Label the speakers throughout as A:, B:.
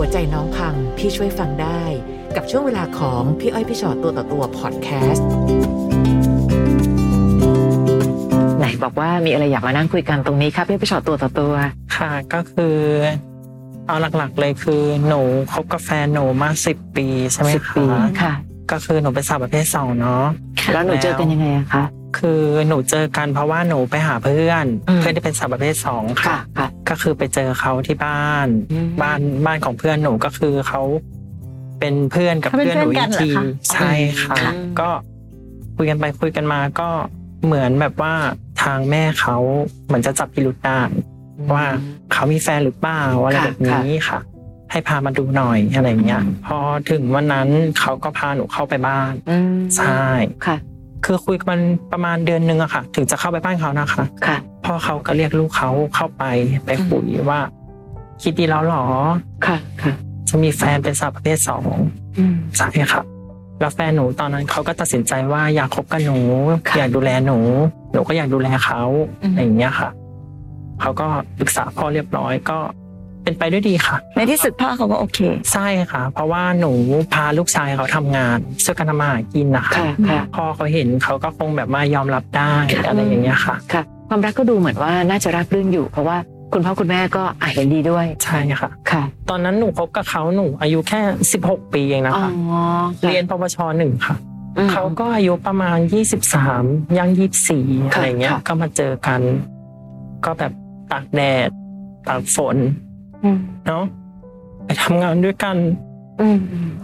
A: หัวใจน้องพังพี่ช่วยฟังได้ กับช่วงเวลาของพี่อ้อยพี่ชอตตัวต่อตัวพอดแคสต์ไหนบอกว่ามีอะไรอยากมานั่งคุยกันตรงนี้ครับพี่อ้อยพี่ชอตตัวต่อตัว
B: ค่ะก็คือเอาหลักๆเลยคือหนูคบกับแฟนหนูมาสิบปีใช่ไหม
A: สิบ
B: คะ
A: ปีค่ะ
B: ก็คือหนูเป็นสาวประเภทสองเนาะ
A: แล้วหนูเจอกันยังไงอะคะ
B: คือหนูเจอกันเพราะว่าหนูไปหาเพื่อน
A: อืม
B: เพื่อนที่เป็นสาวประเภทสองค่ะ
A: ค่ะ
B: ก็คือไปเจอเขาที่บ้าน
A: อืม
B: บ้านบ้านของเพื่อนหนูก็คือเขาเป็นเพื่อนกับ
C: เขาเป็น
B: เพื่อนหนู
C: เพื่
B: อี
C: อน
B: ก
C: กันเหรอ
B: ที
C: คะ
B: ใช่ค่ะ
A: ค่ะ
B: ก็คุยกันไปคุยกันมาก็เหมือนแบบว่าทางแม่เขาเหมือนจะจับพิรุษได้ว่าเขามีแฟนหรือเปล่าอะไร
A: ค่ะ
B: แบบนี้ค่ะ ให้พามาดูหน่อยอะไรเงี้ยพอถึงวันนั้นเขาก็พาหนูเข้าไปบ้าน
A: อืม
B: ใช่
A: ค่ะ
B: คือคุยกันประมาณเดือนนึงอะค่ะ ถึงจะเข้าไปบ้านเขานะคะ
A: ค่ะ
B: พ่อเขาก็เรียกลูกเขาเข้าไปไปคุยว่า คิดดีแล้วเหรอ
A: ค่ะค่ะ
B: จะมีแฟนเป็นสาวประเภทสอง
A: อืม
B: ใช่ครับแล้วแฟนหนูตอนนั้นเขาก็ตัดสินใจว่าอยากคบกับหนู
A: ค่ะ
B: อยากดูแลหนู หนูก็อยากดูแลเขา
A: อืม
B: อะไรอย่างเงี้ยค่ะเขาก็ปรึกษาพ่อเรียบร้อยก็ เป็นไปด้วยดีค่ะ
C: ในที่สุดพ่อเขาก็โอเค
B: ใช่ค่ะ เพราะว่าหนูพาลูกชายเขาทำงานช่วยกันทำมาหากินนะคะ
A: ค่ะค่ะ
B: พ่อเขาเห็นเขาก็คงแบบว่ายอมรับได้
A: ค่ะ
B: อะไรอย่างเงี้ยค่ะ
A: ค่ะ ความรักก็ดูเหมือนว่าน่าจะราบรื่นอยู่ เพราะว่าคุณพ่อคุณแม่ก็อะเห็นดีด้วย
B: ใช่ค่ะ
A: ค่ะ
B: ตอนนั้นหนูคบกับเขาหนูอายุแค่สิบหกปีเองนะ
A: อ๋อ
B: คะเรียนปวชหนึ่งค่ะ
A: อืม
B: เขาก็อายุประมาณยี่สิบสามย่างยี่สี่
A: ค่ะ
B: อะไรเงี้ย
A: ค่ะ
B: ก็มาเจอกัน ก็แบบตากแดดตากฝน
A: อืม
B: เนาะไปทำงานด้วยกัน
A: อืม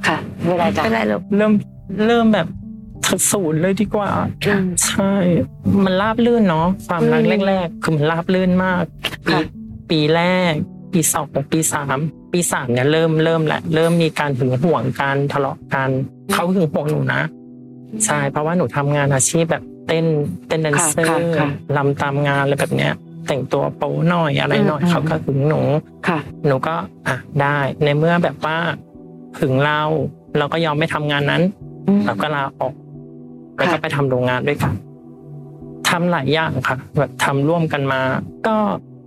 A: ค่ะเวลาจะ
C: เป็นไรลูก
B: เริ่มเริ่มแบบทัศูนย์เลยดีกว่า
A: อืม
B: ใช่ มันราบลื่นเนาะความรัก
A: อืม
B: แรกๆคือมันราบลื่นมากปี
A: ค่ะ
B: ปีแรก ปีสองปีสามปีสามเนี่ยเริ่มเริ่มแหละเริ่มมีการหึงหวงกันทะเลาะกันเขาหึงหวงหนูนะใช่เพราะว่าหนูทำงานอาชีพแบบเต้นเต้นแดนเซอ
A: ค่ะ
B: ร์
A: ค่ะ
B: ลำตามงานอะไรแบบเนี้ย แต่งตัวโป๊หน่อยอะไรหน่อย
A: อืม
B: เขาก็หึงหนู
A: ค่ะ
B: หนูก็อะได้ในเมื่อแบบว่าหึงเราเราก็ยอมไม่ทำงานนั้น
A: อืม
B: เราก็ลาออกแล้วก็
A: ค่ะ
B: ไปทำโรงงานด้วยกันทำหลายอย่างค่ะ แบบทำร่วมกันมา ก็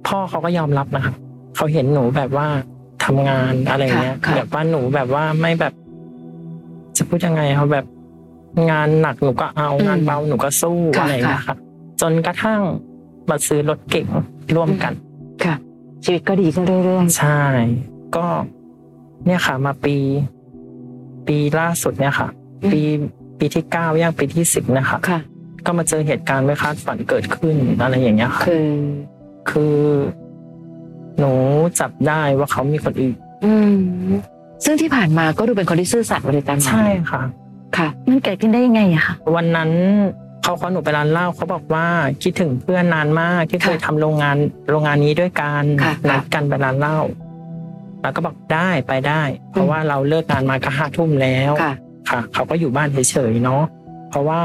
B: พ่อเขาก็ยอมรับนะคะเขาเห็นหนูแบบว่าทำงานอะไรเงี้ย
A: ค่ะค่ะ
B: แบบว่าหนูแบบว่าไม่แบบ จะพูดยังไงเขาแบบงานหนักหนูก็เอางานเบาหนูก็สู้
A: ค่ะ
B: อะไรเงี้ยค่ะจนกระทั่ง มาซื้อรถเก่งร่วมกัน
A: ค่ะ ชีวิตก็ดีขึ้นเรื่อย
B: ใช่ ก็เนี่ยค่ะ มาปี ปีล่าสุดเนี่ยค่ะ
A: อืม
B: ปีปีที่เก้าย่างปีที่สิบนะคะ
A: ๆค่ะ
B: ก็มาเจอเหตุการณ์ไม่คาดฝันเกิดขึ้นอะไรอย่างเงี้ยค่ะ
A: คือ
B: คือ หนูจับได้ว่าเขามีคนอื่น
A: อืม ซึ่งที่ผ่านมาก็ดูเป็นคนที่ซื่อสัตย์บริการ
B: ใช่ค่ะ
A: ค่ะ
C: มันเกิดขึ้นได้ยังไงอะคะ
B: วันนั้น เขาขอหนูไปร้านเหล้าเขาบอกว่าคิดถึงเพื่อนนานมากที่เคย
A: ค่ะ
B: ทำโรงงานโรงงานนี้ด้วยกัน
A: ค่ะ
B: นัดกันไปร้านเหล้าแล้วก็บอกได้ไปได้ เพราะว่าเราเลิกงานมาก็ห้าทุ่มแล้ว
A: ค่ะ
B: ค่ะเขาก็อยู่บ้านเฉยๆเนาะเพราะว่า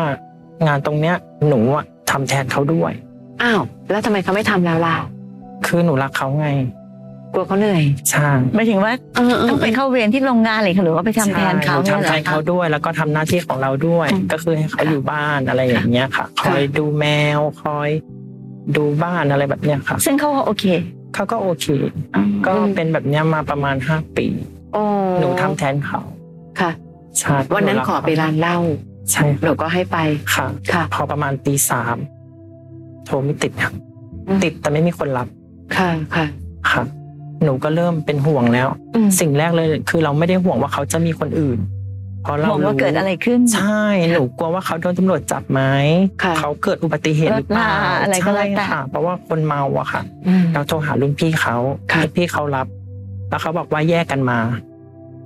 B: งานตรงเนี้ยหนูอะทำแทนเขาด้วย
A: อ้าวแล้วทำไมเขาไม่ทำแล้วล่ะ
B: คือหนูรักเขาไง
A: กลัวเขาเหนื่อย
B: ใช่
C: หมายถึงว่า
A: เออเออ
C: ต้องไปเข้าเวรที่โรงงานเลยหรือว่าไปทำแทนเขา
B: ใช่
C: เนี่ยเหรอ
B: ทำแทนเขาด้วย แล้วก็ทำหน้าที่ของเราด้วย
C: อืม
B: ก็คือให้เขาอยู่บ้านอะไรอย่างเงี้ยค่ะ คอยดูแมวคอยดูบ้านอะไรแบบเนี้ยค่ะ
C: ซึ่งเขาก็โอเค
B: เขาก็โอเค
C: อ๋อ
B: ก็เป็นแบบเนี้ยมาประมาณห้าปี
A: โอ้
B: หนูทำแทนเขา
A: ค่ะ
B: ใช่
A: วันนั้นขอไปร้านเหล้า
B: ใช่
A: หนูก็ให้ไป
B: ค่ะ
A: ค่ะ
B: พอประมาณตีสามโทรไม่ติดครับติดแต่ไม่มีคนรับ
A: ค่ะค่ะ
B: ค่ะ หนูก็เริ่มเป็นห่วงแล้ว
A: อืม
B: สิ่งแรกเลยคือเราไม่ได้ห่วงว่าเขาจะมีคนอื่นเพราะเรา
C: บอกว่าเกิดอะไรขึ้น
B: ใช่หนูกลัวว่าเขาโดนตำรวจจับไหม
A: ค่ะ
B: เขาเกิดอุบัติเหตุหรือเปล่าร
C: ถลาอะไรก็แล้วแต่
B: ใช่ค่ะเพราะว่าคนเมาอะค่ะ
A: อืม
B: เราโทรหารุ่นพี่เขา
A: ค่ะ
B: รุ่นพี่เขารับ แล้วเขาบอกว่าแยกกันมา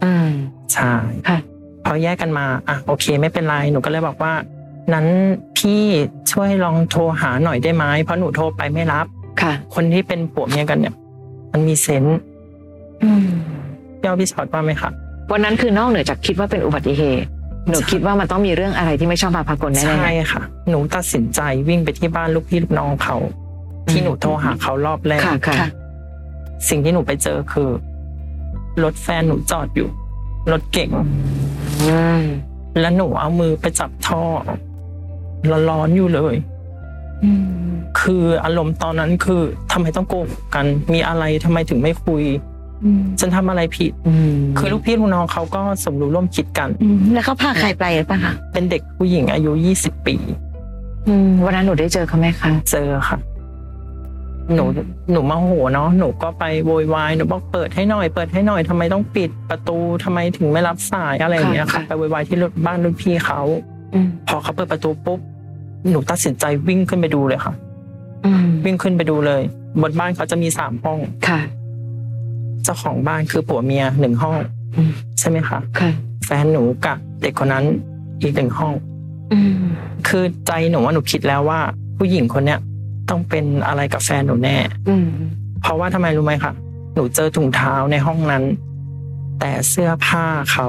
A: อืม
B: ใช่
A: ค่ะ
B: พอแยกกันมาอะโอเค ไม่เป็นไรหนูก็เลยบอกว่า นั้นพี่ช่วยลองโทรหาหน่อยได้ไหมเพราะหนูโทรไปไม่รับ
A: ค่ะ
B: คนที่เป็นผัวเมียกันเนี่ย มันมีเซนส์
A: อืม
B: พี่เอาพี่ชอตว่าไหมคะ
A: วันนั้นคือนอกเหนือจากคิดว่าเป็นอุบัติเหตุหนู
B: ใช่
A: คิดว่ามันต้องมีเรื่องอะไรที่ไม่ชอบมาพากลแน่
B: ใช่ค่ะ หนูตัดสินใจวิ่งไปที่บ้านลูกพี่ลูกน้องเขา ที่หนูโทรหาเขารอบแร
A: ๆ
B: ก
A: ค่ะค่ะ
B: สิ่งที่หนูไปเจอคือ รถแฟนหนูจอดอยู่ รถเก่ง
A: อืม
B: แล้วหนูเอามือไปจับท่อร้อนๆอยู่เลย
A: อืม
B: คืออารมณ์ตอนนั้นคือทำไมต้องโกหกกัน มีอะไรทำไมถึงไม่คุย
A: อืม
B: ฉันทำอะไรผิด
A: อืม
B: คือลูกพี่ลูกน้องเขาก็สมรู้ร่วมคิดกัน
A: อืมแล้วเขาพาใครไปหรือเปล่าคะ
B: เป็นเด็กผู้หญิงอายุ20ปี
A: อืมวันนั้นหนูได้เจอเขาไหมคะ
B: เจอค่ะ หนูหนูมาโหเนาะหนูก็ไปโวยวายหนูบอกเปิดให้หน่อยเปิดให้หน่อยทำไมต้องปิดประตูทำไมถึงไม่รับสายอะไรอย่างเงี้ยค่ะ ไปโวยวายที่บ้านรุ่นพี่เขา
A: อืม
B: พอเขาเปิดประตูปุ๊บ หนูตัดสินใจวิ่งขึ้นไปดูเลยค่ะ
A: อืม
B: วิ่งขึ้นไปดูเลยบนบ้านเขาจะมีสามห้อง
A: ค่ะ
B: เจ้าของบ้านคือผัวเมียหนึ่งห้อง
A: อืม
B: ใช่ไหมคะ
A: ค่ะ
B: แฟนหนูกับเด็กคนนั้นอีกหนึ่งห้อง
A: อืม
B: คือใจหนูว่าหนูคิดแล้วว่า ผู้หญิงคนเนี้ยต้องเป็นอะไรกับแฟนหนูแน่
A: อืม
B: เพราะว่าทำไมรู้ไหมคะหนูเจอถุงเท้าในห้องนั้น แต่เสื้อผ้าเขา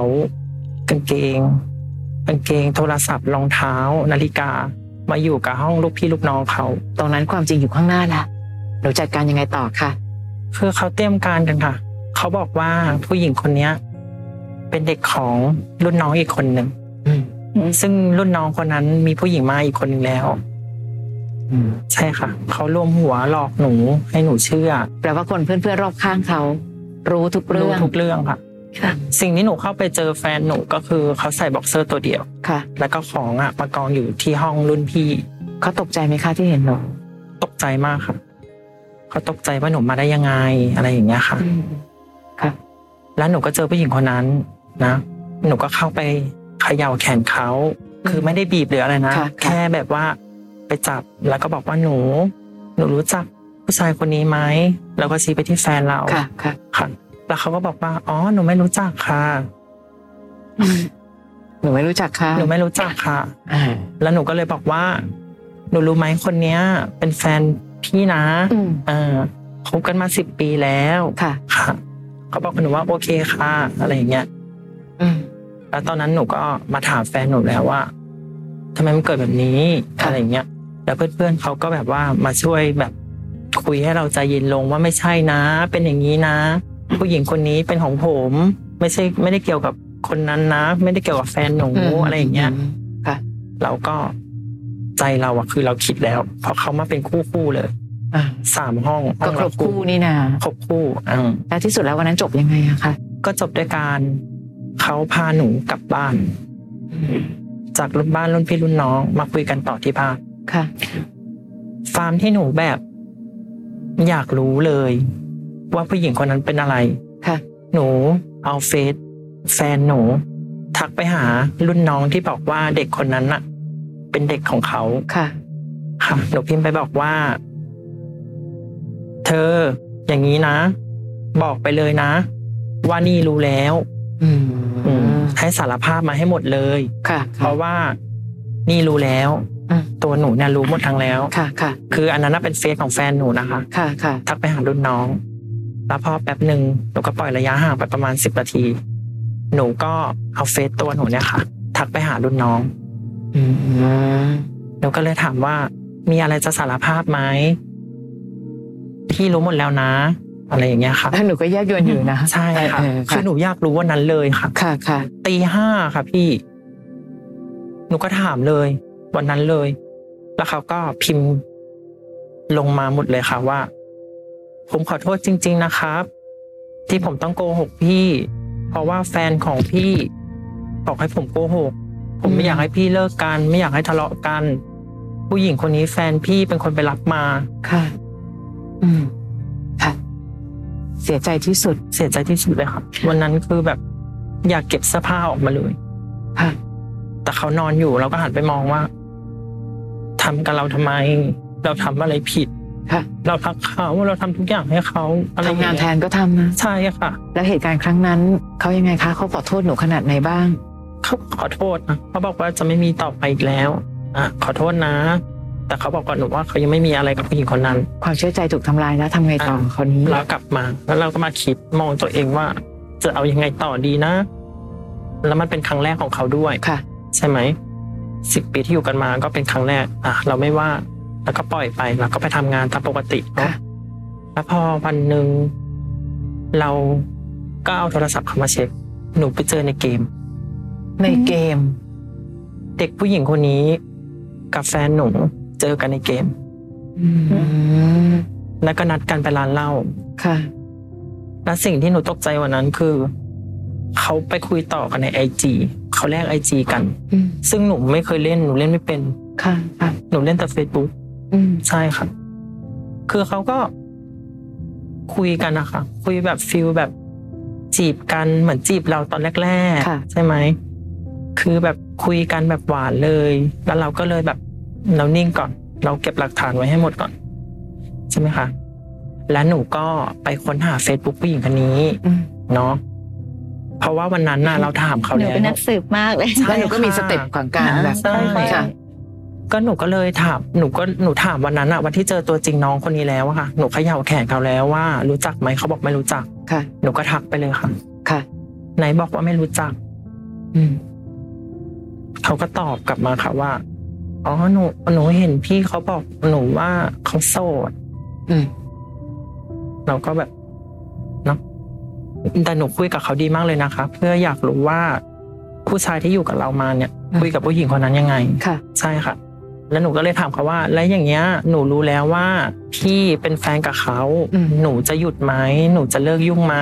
B: กางเกงกางเกงโทรศัพท์รองเท้า นาฬิกา มาอยู่กับห้องลูกพี่ลูกน้องเขา
A: ตรงนั้นความจริงอยู่ข้างหน้าละหนูจัดการยังไงต่อคะ
B: คือเขาเตรียมการกันค่ะ เขาบอกว่าผู้หญิงคนเนี้ย เป็นเด็กของรุ่นน้องอีกคนหนึ่ง
A: อืม
B: ซึ่งรุ่นน้องคนนั้นมีผู้หญิงมาอีกคนหนึ่งแล้ว
A: อืม
B: ใช่ค่ะ เขารวมหัวหลอกหนูให้หนูเชื่อ
A: แปลว่าคนเพื่อนๆรอบข้างเขา รู้ทุกเรื่อง รู้
B: ทุกเรื่องค่ะ
A: ค่ะ
B: สิ่งที่หนูเข้าไปเจอแฟนหนูก็คือเขาใส่บ็อกเซอร์ตัวเดียว
A: ค่ะ
B: แล้วก็ของอะมากองอยู่ที่ห้องรุ่นพี่
A: เขาตกใจไหมคะที่เห็นหนู
B: ตกใจมากค่ะเขาตกใจว่าหนูมาได้ยังไงอะไรอย่างเงี้ยค่ะ
A: อืมค่ะ
B: แล้วหนูก็เจอผู้หญิงคนนั้นนะหนูก็เข้าไปเขย่าแขนเขาคือไม่ได้บีบหรืออะไรนะ
A: ค่ะ
B: แค่แบบว่าไปจับแล้วก็บอกว่าหนู หนูรู้จักผู้ชายคนนี้ไหมแล้วก็ชี้ไปที่แฟนเรา
A: ค่ะค่ะ
B: ค่ะ แล้วเขาก็บอกว่าอ๋อหนูไม่รู้จักค่ะ
A: หนูไม่รู้จักค่ะ
B: หนูไม่รู้จักค่ะ
A: อ่า
B: แล้วหนูก็เลยบอกว่า หนูรู้ไหมคนเนี้ย เป็นแฟนพี่นะ
A: อืม
B: เออคบกันมาสิบปีแล้ว
A: ค่ะ
B: ค่ะเขาบอกกับหนูว่าโอเคค่ะ อะไรอย่างเงี้ย
A: อืม
B: แล้วตอนนั้นหนูก็มาถามแฟนหนูแล้วว่าทำไมมันเกิดแบบนี้
A: ค่ะ
B: อะไรอย่างเงี้ยแล้วเพื่อนๆเขาก็แบบว่ามาช่วยแบบคุยให้เราใจเย็นลงว่าไม่ใช่นะ เป็นอย่างนี้นะ ผู้หญิงคนนี้เป็นของผม ไม่ใช่ไม่ได้เกี่ยวกับคนนั้นนะ ไม่ได้เกี่ยวกับแฟนหนูอะไรอย่างเงี้ย
A: มค่ะ
B: เราก็ใจเราอะคือเราคิดแล้วเพราะเขามาเป็นคู่คู่ๆเลย
A: อ่า
B: สามห้องห้
A: ก็
B: อง
A: คร
B: ละ
A: บคู่นี่นะ
B: ครบคู่อืม
A: แล้วที่สุดแล้ววันนั้นจบยังไงอะคะ
B: ก็จบด้วยการเขาพาหนูกลับบ้าน จากรุ่นบ้านรุ่นพี่รุ่นน้องมาคุยกันต่อที่บ้าน
A: ค่ะ
B: ฟาร์มที่หนูแบบ อยากรู้เลย ว่าผู้หญิงคนนั้นเป็นอะไร
A: ค่ะ
B: หนูเอาเฟซแฟนหนู ทักไปหารุ่นน้องที่บอกว่าเด็กคนนั้นน่ะ เป็นเด็กของเขา
A: ค่ะ
B: ค่ะหนูพิมพ์ไปบอกว่า เธออย่างนี้นะ บอกไปเลยนะ ว่านี่รู้แล้ว
A: อืม
B: อืมให้สารภาพมาให้หมดเลย
A: ค่ะ
B: เพราะว่านี่รู้แล้ว
A: อืม
B: ตัวหนูเนี่ยรู้หมดทั้งแล้ว
A: ค่ะค่ะ
B: คืออันนั้นน่ะเป็นเฟซของแฟนหนูนะคะ
A: ค่ะค่ะ
B: ทักไปหารุ่นน้อง แล้วพอแป๊บหนึ่งหนูก็ปล่อยระยะห่างไปประมาณสิบนาที หนูก็เอาเฟซตัวหนูเนี่ยค่ะ ทักไปหารุ่นน้อง
A: อืม
B: หนูก็เลยถามว่า มีอะไรจะสารภาพไหมพี่รู้หมดแล้วนะ อะไรอย่างเงี้ยค่ะ
A: แล้วหนูก็แยกยวนอยู่นะ
B: ใช่ค่ะ
A: เออ
B: คือหนูอยากรู้วันนั้นเลยค่ะ
A: ค่ะค่ะ
B: ตีห้าค่ะ พี่ หนูก็ถามเลย วันนั้นเลย แล้วเขาก็พิมพ์ลงมาหมดเลยค่ะว่า ผมขอโทษจริง ๆนะครับ ที่ผมต้องโกหกพี่ เพราะว่าแฟนของพี่บอกให้ผมโกหก ผมไม่อยากให้พี่เลิกกัน ไม่อยากให้ทะเลาะกัน ผู้หญิงคนนี้แฟนพี่เป็นคนไปรับมา
A: ค่ะ อืม ค่ะ เสียใจที่สุด
B: เสียใจที่สุดเลยค่ะวันนั้นคือแบบ อยากเก็บเสื้อผ้าออกมาเลย
A: ค่ะ
B: แต่เขานอนอยู่เราก็หันไปมองว่าทำกับเราทำไม เราทำอะไรผิด
A: ค่ะ
B: เราทักเขาเราทำทุกอย่างให้เขาอะไรอย่
A: ทำงาน
B: เย
A: แทนก็ทำนะ
B: ใช่ค่ะ
A: แล้วเหตุการณ์ครั้งนั้นเขายังไงคะเขาขอโทษหนูขนาดไหนบ้าง
B: เขาขอโทษนะเขาบอกว่าจะไม่มีต่อไปอีกแล้วอะขอโทษนะ แต่เขาบอกกับหนูว่าเขายังไม่มีอะไรกับผู้หญิงคนนั้น
A: ความเชื่อใจถูกทำลายแล้วทำไงต่อ
B: อ่า
A: คนนี้
B: แล้วกลับมา แล้วเราก็มาคิดมองตัวเองว่า จะเอายังไงต่อดีนะ แล้วมันเป็นครั้งแรกของเขาด้วย
A: ค่ะ
B: ใช่ไหมสิบปีที่อยู่กันมาก็เป็นครั้งแรกอะเราไม่ว่า แล้วก็ปล่อยไปแล้วก็ไปทำงานตามปกติเนาะ
A: ค่ะ
B: แล้วพอวันหนึ่งเราก็เอาโทรศัพท์เข้ามาเช็ค หนูไปเจอในเกม
A: ในเกม
B: เด็กผู้หญิงคนนี้ กับแฟนหนูเจอกันในเกม
A: อืม
B: แล้วก็นัดกันไปร้านเหล้า
A: ค่ะ
B: ไปและสิ่งที่หนูตกใจวันนั้นคือ เขาไปคุยต่อกันในไอจีเขาแลกไอจีกัน
A: อืม
B: ซึ่งหนูไม่เคยเล่นหนูเล่นไม่เป็น
A: ค่ะค่ะ
B: หนูเล่นแต่เฟซบุ๊ก
A: อืม
B: ใช่ค่ะคือเขาก็คุยกันนะคะคุยแบบ feel แบบจีบกันเหมือนจีบเราตอนแรก
A: ค่ะ
B: ๆใช่ไหมคือแบบคุยกันแบบหวานเลย แล้วเราก็เลยแบบเรานิ่งก่อน เราเก็บหลักฐานไว้ให้หมดก่อน ใช่ไหมคะแล้วหนูก็ไปค้นหาเฟซบุ๊กผู้หญิงคนนี้
A: อืม
B: เนาะเพราะว่าวันนั้นน่ะเราถามเขา
C: หนู
B: แล้ว
C: เป็นนักสืบมากเลย
B: ใช่
A: แล้วหนูก็มี stepของการแบบ
B: ใช่
A: ค่ะ
B: ก็หนูก็เลยถามหนูก็หนูถามวันนั้นอะวันที่เจอตัวจริงน้องคนนี้แล้วอะค่ะ หนูเขย่าแขนเขาแล้วว่า รู้จักไหมเขาบอกไม่รู้จัก
A: ค่ะ
B: หนูก็ทักไปเลยค่ะ
A: ค่ะ
B: ไหนบอกว่าไม่รู้จัก
A: อืม
B: เขาก็ตอบกลับมาค่ะว่าอ๋อหนูหนูเห็นพี่เขาบอกหนูว่าเขาโสด
A: อืม
B: เราก็แบบเนาะแต่หนูคุยกับเขาดีมากเลยนะคะ เพื่ออยากรู้ว่าผู้ชายที่อยู่กับเรามาเนี่ย
A: อืม
B: คุยกับผู้หญิงคนนั้นยังไง
A: ค่ะ
B: ใช่ค่ะ แล้วหนูก็เลยถามเขาว่า แล้วอย่างเงี้ยหนูรู้แล้วว่า พี่เป็นแฟนกับเขา
A: อืม
B: หนูจะหยุดไหมหนูจะเลิกยุ่งไหม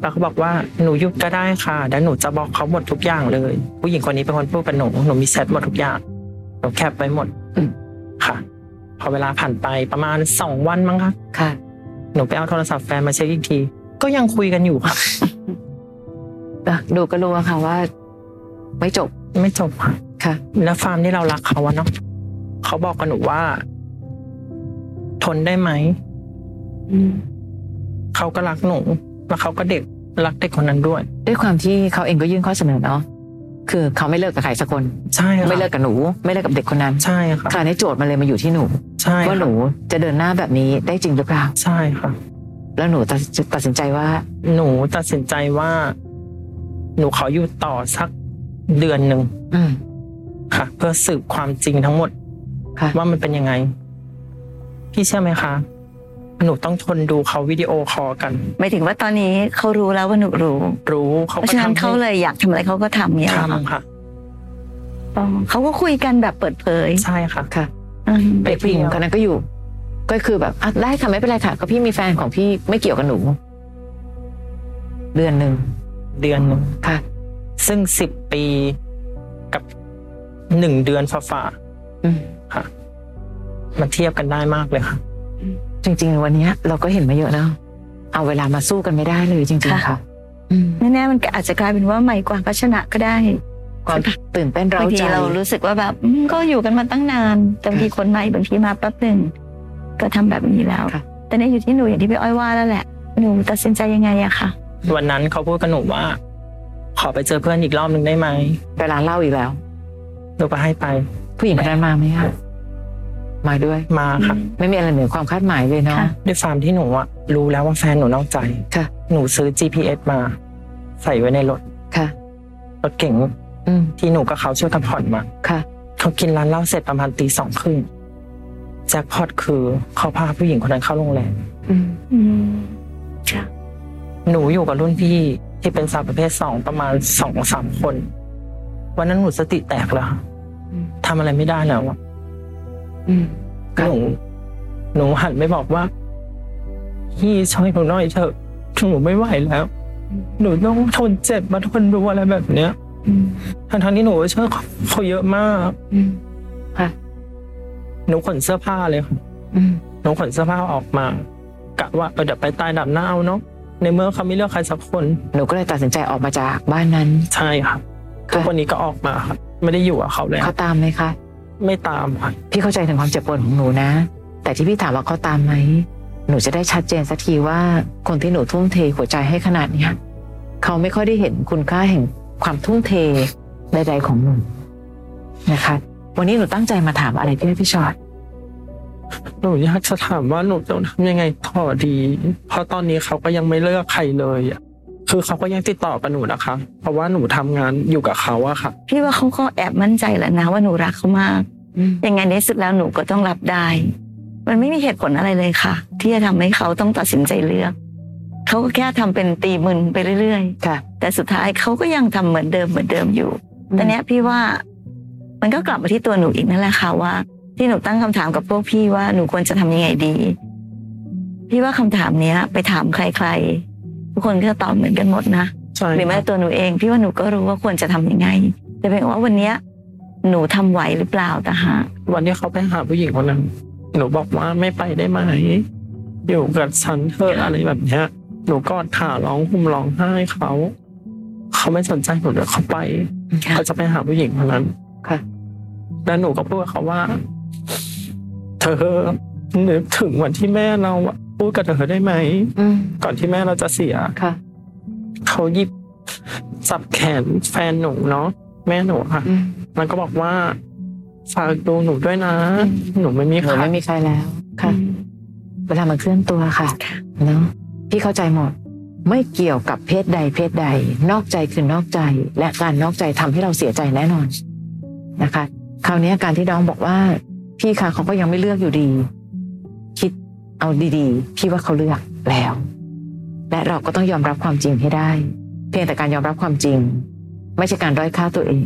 B: แล้วเขาบอกว่าหนูหยุดก็ได้ค่ะแล้วหนูจะบอกเขาหมดทุกอย่างเลย ผู้หญิงคนนี้เป็นคนพูดกับหนูหนูมีเซตหมดทุกอย่างหนูแคปไปหมด
A: อืม
B: ค่ะ พอเวลาผ่านไปประมาณสองวันมั้งคะ
A: ค่ะ
B: หนูไปเอาโทรศัพท์แฟนมาเช็คอีกที ก็ยังคุยกันอยู่ค่ะ
A: อะดูก็รู้อะค่ะว่า ไม่จบ
B: ไม่จบค่ะ
A: ค่ะ
B: แล้วฟาร์มที่เรารักเขาอะเนาะ เขาบอกกับหนูว่า ทนได้ไหม
A: อืม
B: เขาก็รักหนูแล้วเขาก็เด็กรักเด็กคนนั้นด้วย
A: ด้วยความที่เขาเองก็ยื่นข้อเสนอเนาะคือเขาไม่เลิกกับใครสักคน
B: ใช่ค่ะ
A: ไม่เลิกกับหนู ไม่เลิกกับเด็กคนนั้น
B: ใช่ค่ะ
A: คราวนี้โจทย์มันเลยมาอยู่ที่หนู
B: ใช่
A: ว่า
B: ค่ะ
A: หนูจะเดินหน้าแบบนี้ได้จริงหรือเปล่า
B: ใช่ค่ะ
A: แล้วหนูตัดตัดสินใจว่า
B: หนูตัดสินใจว่า หนูขออยู่ต่อสักเดือนหนึ่ง
A: อืม
B: ค่ะ เพื่อสืบความจริงทั้งหมด
A: ค่ะ
B: ว่ามันเป็นยังไง พี่เชื่อไหมคะหนูต้องทนดูเขาวิดีโอคอลกัน
C: หมายถึงว่าตอนนี้เขารู้แล้วว่าหนูรู้
B: รู้เขา
C: เพราะ
B: ก็
C: ฉะนั้น
B: ทำ
C: เขา
B: ให้
C: เลยอยากทำอะไรเขาก็ทำเนี่ยเหรอคะ
B: ทำค่ะ
C: อ๋อเขาก็คุยกันแบบเปิดเผย
B: ใช่ค่ะ
A: ค่ะ
C: อืม
A: เด็กผู้หญิงคนนั้นก็อยู่ ก็คือแบบอะได้ค่ะไม่เป็นไรค่ะก็พี่มีแฟนของพี่ไม่เกี่ยวกับหนู เดือนหนึ่ง
B: เดือนหนึ่ง
A: ค่ะ
B: ซึ่งสิบปีกับหนึ่งเดือนฝ่า
A: อืม
B: ๆ ค่ะมันเทียบกันได้มากเลยค่ะ
A: จริง ๆ วันเนี้ยเราก็เห็นมาเยอะนะเอาเวลามาสู้กันไม่ได้เลยจริง ๆ ค่ะอืม
C: แน่ๆมันก็อาจจะกลายเป็นว่าใหม่กว่าก็ชนะก็ได้
A: ความตื่นเต้นเรา
C: บางที
A: ใจ
C: เรารู้สึกว่าแบบอืมก็อยู่กันมาตั้งนานแต่บางทีคนใหม่บางทีมาแป๊บหนึ่งก็ทำแบบนี้แล้ว
A: ค่ะ
C: แต่เนี่ยอยู่ที่หนูอย่างที่พี่อ้อยว่าแล้วแหละหนูตัดสินใจยังไงอะค่ะ
B: วันนั้นเขาพูดกับหนูว่า ขอไปเจอเพื่อนอีกรอบหนึ่งได้ไหม
A: ไปร้านเหล้าอีกแล้ว
B: หนูก็ให้ไป
A: ผู้หญิงคนนั้นมาไหมคะมาด้วย
B: มาค่ะ
A: ไม่มีอะไรเหนือความคาดหมายเลยเนาะ
C: ค่ะ
B: ด้วยความที่หนูอะรู้แล้วว่าแฟนหนูนอกใจ
A: ค่ะ
B: หนูซื้อ GPS มา ใส่ไว้ในรถ
A: ค่ะ
B: รถเก๋ง
A: อืม
B: ที่หนูกับเขาช่วยกันผ่อนมา
A: ค่ะ
B: เขากินร้านเหล้าเสร็จประมาณตีสองครึ่งแจ็คพอตคือเขาพาผู้หญิงคนนั้นเข้าโรงแรม
A: อืม
C: อืมค่ะ
B: หนูอยู่กับรุ่นพี่ที่เป็นสาวประเภทสองประมาณสองสามคน วันนั้นหนูสติแตกแล้วค่ะ
A: อืม
B: ทำอะไรไม่ได้แล้วอะ
A: อืม
B: หนูหนูหันไปบอกว่าพี่ช่วยหนูหน่อยเถอะหนูไม่ไหวแล้ว หนูต้องทนเจ็บมาทนดูอะไรแบบเนี้ย
A: อืม
B: ทั้งทั้งๆที่หนูช่วยเขาเยอะมาก
A: อืมค่ะ
B: หนูขนเสื้อผ้าเลยค่ะ
A: อืม
B: หนูขนเสื้อผ้าออกมากะว่าเออเดี๋ยวไปตายดับหน้าเอาเนาะในเมื่อเขาไม่เลือกใครสักคน
A: หนูก็เลยตัดสินใจออกมาจากบ้านนั้น
B: ใช่ค่ะทุกวันนี้ก็ออกมาครับ ไม่ได้อยู่กับเขาแล้ว
A: เขาตามไหมคะ
B: ไม่ตามค่ะ
A: พี่เข้าใจถึงความเจ็บปวดของหนูนะ แต่ที่พี่ถามว่าเขาตามไหมหนูจะได้ชัดเจนสักทีว่าคนที่หนูทุ่มเทหัวใจให้ขนาดเนี้ยเขาไม่ค่อยได้เห็นคุณค่าแห่งความทุ่มเทใดๆของหนูนะคะ วันนี้หนูตั้งใจมาถามอะไรพี่ให้พี่ชอต
B: หนูอยากจะถามว่าหนูจะทำยังไงต่อดี เพราะตอนนี้เขาก็ยังไม่เลือกใครเลยอะ คือเขาก็ยังติดต่อกับหนูนะคะ เพราะว่าหนูทำงานอยู่กับเขาอะค่ะ
C: พี่ว่าเขาก็แอบมั่นใจแล้วนะว่าหนูรักเขามากยังไงในที่สุดแล้วหนูก็ต้องรับได้ มันไม่มีเหตุผลอะไรเลยค่ะ ที่จะทำให้เขาต้องตัดสินใจเลือกเขาก็แค่ทำเป็นตีมึนไปเรื่อย
A: ค่ะ
C: ๆแต่สุดท้ายเขาก็ยังทำเหมือนเดิมเหมือนเดิมอยู่
A: อืม
C: แต่เนี้ยพี่ว่า มันก็กลับมาที่ตัวหนูอีกนั่นแหละค่ะว่า ที่หนูตั้งคำถามกับพวกพี่ว่าหนูควรจะทำยังไงดี พี่ว่าคำถามเนี้ย ไปถามใครๆ ทุกคนก็จะตอบเหมือนกันหมดนะ
B: ใช่
C: หรือแม้
B: ครับ
C: แต่ตัวหนูเองพี่ว่าหนูก็รู้ว่าควรจะทำยังไง แต่เป็นว่าวันเนี้ยหนูทำไหวหรือเปล่าแต่หาก
B: วันที่เขาไปหาผู้หญิงคนนั้น หนูบอกว่าไม่ไปได้ไหมอยู่กับฉันเถอะอะไรแบบเนี้ยหนูกอดขาร้องห่มร้องไห้เขาเขาไม่สนใจหนูเลยเขาไป
A: ค่ะ
B: เขาจะไปหาผู้หญิงคนนั้น
A: ค่ะ
B: แล้วหนูก็พูดกับเขาว่า เธอนึกถึงวันที่แม่เราอะ พูดกับเธอได้ไหม
A: อืม
B: ก่อนที่แม่เราจะเสีย
A: ค่ะ
B: เขาหยิบจับแขนแฟนหนูเนาะแม่หนูค่ะ
A: อืม
B: มันก็บอกว่าฝากดูหนูด้วยนะ หนูไม่มี
A: ห
B: ใค
A: นู
B: ร
A: ไม่มีใครแล้วค่ะ เวลามันเคลื่อนตัวค่ะเนาะพี่เข้าใจหมดไม่เกี่ยวกับเพศใดเพศใด นอกใจคือนอกใจ และการนอกใจทำให้เราเสียใจแน่นอนนะคะ คราวนี้การที่น้องบอกว่า พี่คะเขาก็ยังไม่เลือกอยู่ดีคิด เอาดีๆ พี่ว่าเขาเลือกแล้ว และเราก็ต้องยอมรับความจริงให้ได้ เพียงแต่การยอมรับความจริง ไม่ใช่การด้อยค่าตัวเอง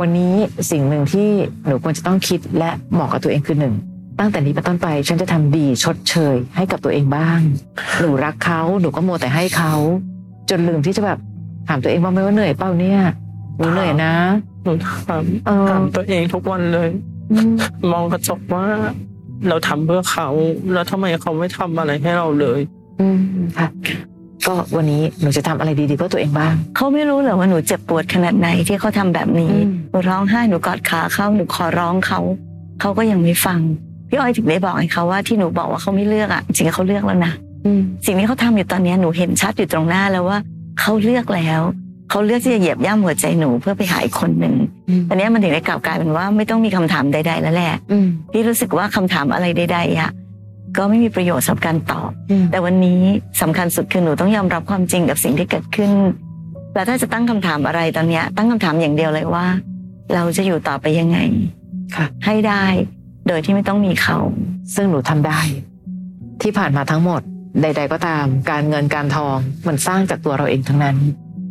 A: วันนี้สิ่งหนึ่งที่หนูควรจะต้องคิดและบอกกับตัวเองคือหนึ่งตั้งแต่นี้เป็นต้นไปฉันจะทำดีชดเชยให้กับตัวเองบ้าง หนูรักเขาหนูก็มัวแต่ให้เขา จนลืมที่จะแบบถามตัวเองบ้างไหมว่าเหนื่อยเปล่าเนี่ยหนูเหนื่อยนะ
B: หนูถาม
A: เออ
B: ถามตัวเองทุกวันเลย
A: อืม
B: มองกระจกว่า เราทำเพื่อเขาแล้วทำไมเขาไม่ทำอะไรให้เราเลย
A: อืมค่ะก็วันนี้หนูจะทำอะไรดีๆเพื่อตัวเองบ้าง
C: เขาไม่รู้เหรอว่าหนูเจ็บปวดขนาดไหนที่เขาทำแบบนี้
A: อืม
C: หนูร้องไห้หนูกอดขาเขาหนูขอร้องเขาเขาก็ยังไม่ฟังพี่อ้อยถึงได้บอกให้เขาว่าที่หนูบอกว่าเขาไม่เลือกอะจริงๆเขาเลือกแล้วนะ
A: อืม
C: สิ่งที่เขาทำอยู่ตอนเนี้ยหนูเห็นชัดอยู่ตรงหน้าแล้วว่าเขาเลือกแล้ว เขาเลือกที่จะเหยียบย่ำหัวใจหนูเพื่อไปหาอีกคนหนึ่ง
A: อืม
C: ตอนเนี้ยมันถึงได้กลับกลายเป็นว่าไม่ต้องมีคำถามใด ๆ แล้วแหละ
A: อืม
C: พี่รู้สึกว่าคำถามอะไรใดๆอะก็ไม่มีประโยชน์สำหรับการตอบ
A: อืม
C: แต่วันนี้สำคัญสุดคือหนูต้องยอมรับความจริงกับสิ่งที่เกิดขึ้น แล้วถ้าจะตั้งคำถามอะไรตอนเนี้ยตั้งคำถามอย่างเดียวเลยว่า เราจะอยู่ต่อไปยังไง
A: ค่ะ
C: ให้ได้ โดยที่ไม่ต้องมีเขา
A: ซึ่งหนูทำได้ ที่ผ่านมาทั้งหมด ใด ๆ ก็ตาม การเงินการทองมันสร้างจากตัวเราเองทั้งนั้น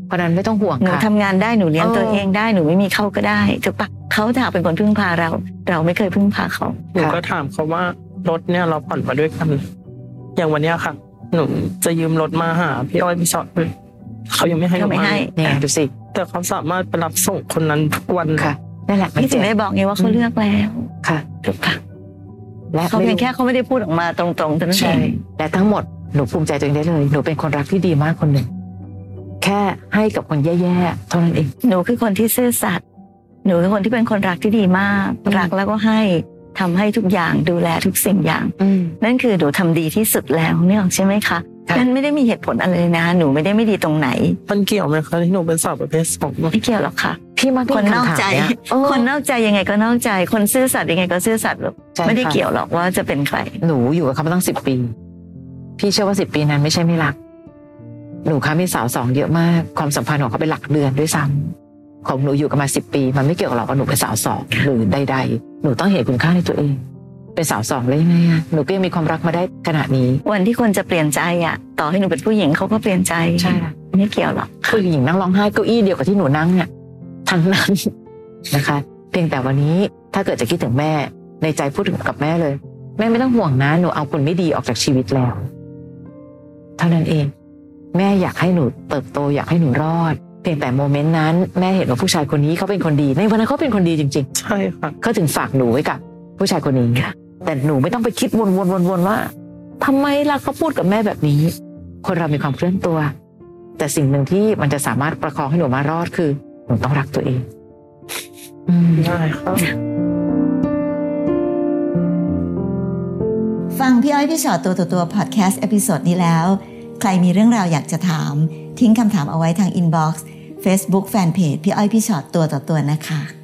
A: เพราะฉะนั้นไม่ต้องห่วง
C: หนู
A: ค่ะ
C: ทำงานได้หนูเลี้ยง
A: เออ
C: ตัวเองได้หนูไม่มีเขาก็ได้ถูกปะเขาถ้าหากเป็นคนพึ่งพาเรา เราไม่เคยพึ่งพาเขา
B: หนูก็ถามเขาว่ารถเนี่ยเราผ่อนมาด้วยกัน อย่างวันเนี้ยค่ะ หนูจะยืมรถมาหาพี่อ้อยพี่ชอตเลยเขายังไม่ให้หนู
C: เขาไม่ให้
A: เนี่ยดูสิ
B: แต่เขาสามารถไปรับส่งคนนั้นทุกวัน
A: ค่ะนั่นแหละ
C: พี่ถึงได้บอกไงว่าเขาเลือกแล้ว
A: ค่ะ
C: ถูกปะ
A: และ
C: เขาเพียงแค่เขาไม่ได้พูดออกมาตรงๆเท่านั้นเอ
A: ใช่
C: ง
A: และทั้งหมดหนูภูมิใจตัวเองได้เลย หนูเป็นคนรักที่ดีมากคนหนึ่ง แค่ให้กับคนแย่ๆเท่านั้นเอง
C: หนูคือคนที่ซื่อสัตย์หนูคือคนที่เป็นคนรักที่ดีมาก
A: อืม
C: รักแล้วก็ให้ทำให้ทุกอย่างดูแลทุกสิ่งอย่าง
A: อืม
C: นั่นคือหนูทำดีที่สุดแล้วเนี่ยใช่ไหมคะ
A: ค่ะ
C: นั่นไม่ได้มีเหตุผลอะไรเลยนะ หนูไม่ได้ไม่ดีตรงไหน
B: มันเกี่ยวไหมคะที่หนูเป็นสาวประเภทสอง
C: ไม่เกี่ยวหรอกค่ะ
A: พี่มักได้
C: คนนอกใจำ
A: ถามเยเออ
C: คนนอกใจยังไงก็นอกใจ คนซื่อสัตย์ยังไงก็ซื่อสัตย์หรอก
A: ใช่
C: ไม่ได้
A: ค่ะ
C: เกี่ยวหรอกว่าจะเป็นใคร
A: หนูอยู่กับเขามาตั้งสิบปี พี่เชื่อว่าสิบปีนั้นไม่ใช่ไม่รัก หนูคะมีสาวสองเยอะมากความสัมพันธ์ของเขาเป็นหลักเดือนด้วยซ้ำของหนูอยู่กันมาสิบปี มันไม่เกี่ยวกับเราว่าหนูเป็นสาวสองหรือใด ๆ หนูต้องเห็นคุณค่าในตัวเองเป็นสาวสองเลยยังไงอะหนูก็ยังมีความรักมาได้ขนาดนี้
C: วันที่คนจะเปลี่ยนใจอะ ต่อให้หนูเป็นผู้หญิงเขาก็เปลี่ยนใจ
A: ใช่ค่ะ
C: ไม่เกี่ยวหรอก
A: ผู้หญิงนั่งร้องไห้เก้าอี้เดียวกับที่หนูนั่งเนี่ยทั้งนั้นนะคะ เพียงแต่วันนี้ถ้าเกิดจะคิดถึงแม่ ในใจพูดถึงกับแม่เลย แม่ไม่ต้องห่วงนะ หนูเอาคนไม่ดีออกจากชีวิตแล้ว เท่านั้นเอง แม่อยากให้หนูเติบโตอยากให้หนูรอด เพียงแต่โมเมนต์นั้นแม่เห็นว่าผู้ชายคนนี้เขาเป็นคนดีในวันนั้นเขาเป็นคนดีจริง
B: ใช่ค่ะ
A: ๆเขาถึงฝากหนูไว้กับผู้ชายคนนี้
C: ค่ะ
A: แต่หนูไม่ต้องไปคิดวนๆๆๆว่าทำไมล่ะเขาพูดกับแม่แบบนี้ คนเรามีความเคลื่อนตัว แต่สิ่งหนึ่งที่มันจะสามารถประคองให้หนูมารอดคือหนูต้องรักตัวเองอืม
B: ได้ค่ะ
D: ฟังพี่อ้อยพี่ฉอดตัวต่อตัวพอดแคสต์ episode นี้แล้ว ใครมีเรื่องราวอยากจะถาม ทิ้งคำถามเอาไว้ทาง inbox เฟซบุ๊กแฟนเพจพี่อ้อยพี่ฉอดตัวต่อตัวนะคะ